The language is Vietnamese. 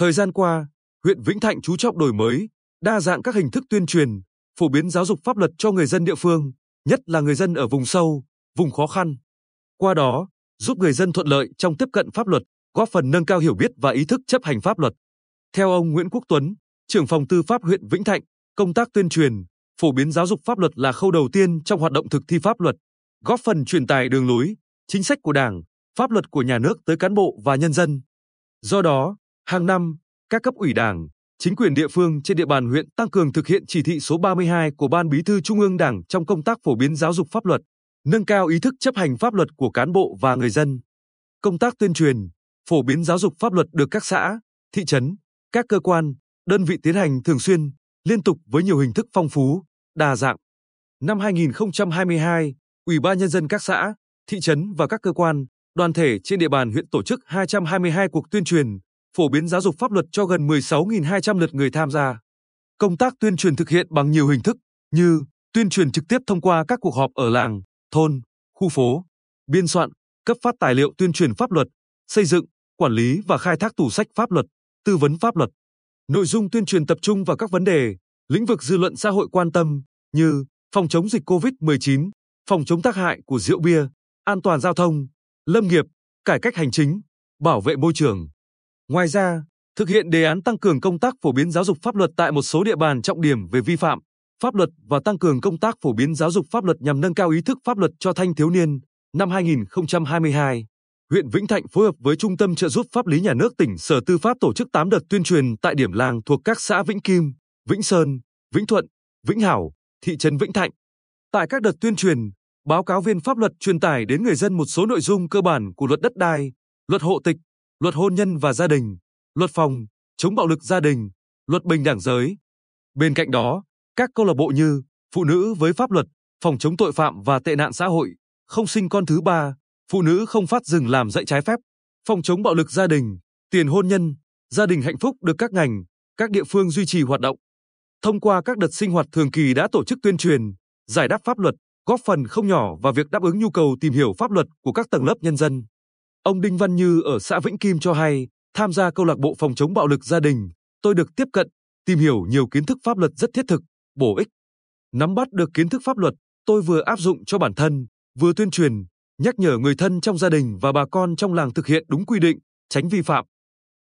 Thời gian qua, huyện Vĩnh Thạnh chú trọng đổi mới, đa dạng các hình thức tuyên truyền, phổ biến giáo dục pháp luật cho người dân địa phương, nhất là người dân ở vùng sâu, vùng khó khăn. Qua đó, giúp người dân thuận lợi trong tiếp cận pháp luật, góp phần nâng cao hiểu biết và ý thức chấp hành pháp luật. Theo ông Nguyễn Quốc Tuấn, trưởng phòng tư pháp huyện Vĩnh Thạnh, công tác tuyên truyền, phổ biến giáo dục pháp luật là khâu đầu tiên trong hoạt động thực thi pháp luật, góp phần truyền tải đường lối, chính sách của Đảng, pháp luật của nhà nước tới cán bộ và nhân dân. Do đó, hàng năm, các cấp ủy Đảng, chính quyền địa phương trên địa bàn huyện tăng cường thực hiện chỉ thị số 32 của Ban Bí thư Trung ương Đảng trong công tác phổ biến giáo dục pháp luật, nâng cao ý thức chấp hành pháp luật của cán bộ và người dân. Công tác tuyên truyền, phổ biến giáo dục pháp luật được các xã, thị trấn, các cơ quan, đơn vị tiến hành thường xuyên, liên tục với nhiều hình thức phong phú, đa dạng. Năm 2022, Ủy ban nhân dân các xã, thị trấn và các cơ quan, đoàn thể trên địa bàn huyện tổ chức 222 cuộc tuyên truyền, phổ biến giáo dục pháp luật cho gần 16.200 lượt người tham gia. Công tác tuyên truyền thực hiện bằng nhiều hình thức như tuyên truyền trực tiếp thông qua các cuộc họp ở làng, thôn, khu phố, biên soạn, cấp phát tài liệu tuyên truyền pháp luật, xây dựng, quản lý và khai thác tủ sách pháp luật, tư vấn pháp luật. Nội dung tuyên truyền tập trung vào các vấn đề, lĩnh vực dư luận xã hội quan tâm như phòng chống dịch COVID-19, phòng chống tác hại của rượu bia, an toàn giao thông, lâm nghiệp, cải cách hành chính, bảo vệ môi trường. Ngoài ra, thực hiện đề án tăng cường công tác phổ biến giáo dục pháp luật tại một số địa bàn trọng điểm về vi phạm pháp luật và tăng cường công tác phổ biến giáo dục pháp luật nhằm nâng cao ý thức pháp luật cho thanh thiếu niên. Năm 2022, huyện Vĩnh Thạnh phối hợp với Trung tâm trợ giúp pháp lý nhà nước tỉnh Sở Tư pháp tổ chức 8 đợt tuyên truyền tại điểm làng thuộc các xã Vĩnh Kim, Vĩnh Sơn, Vĩnh Thuận, Vĩnh Hảo, thị trấn Vĩnh Thạnh. Tại các đợt tuyên truyền, báo cáo viên pháp luật truyền tải đến người dân một số nội dung cơ bản của luật đất đai, luật hộ tịch, luật hôn nhân và gia đình, luật phòng, chống bạo lực gia đình, luật bình đẳng giới. Bên cạnh đó, các câu lạc bộ như Phụ nữ với pháp luật, phòng chống tội phạm và tệ nạn xã hội, không sinh con thứ ba, phụ nữ không phát rừng làm dạy trái phép, phòng chống bạo lực gia đình, tiền hôn nhân, gia đình hạnh phúc được các ngành, các địa phương duy trì hoạt động. Thông qua các đợt sinh hoạt thường kỳ đã tổ chức tuyên truyền, giải đáp pháp luật, góp phần không nhỏ vào việc đáp ứng nhu cầu tìm hiểu pháp luật của các tầng lớp nhân dân. Ông Đinh Văn Như ở xã Vĩnh Kim cho hay, tham gia câu lạc bộ phòng chống bạo lực gia đình, tôi được tiếp cận, tìm hiểu nhiều kiến thức pháp luật rất thiết thực, bổ ích. Nắm bắt được kiến thức pháp luật, tôi vừa áp dụng cho bản thân, vừa tuyên truyền, nhắc nhở người thân trong gia đình và bà con trong làng thực hiện đúng quy định, tránh vi phạm.